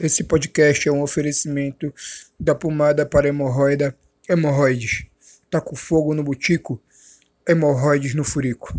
Esse podcast é um oferecimento da pomada para hemorroida, hemorroides. Tá com fogo no butico? Hemorroides no furico.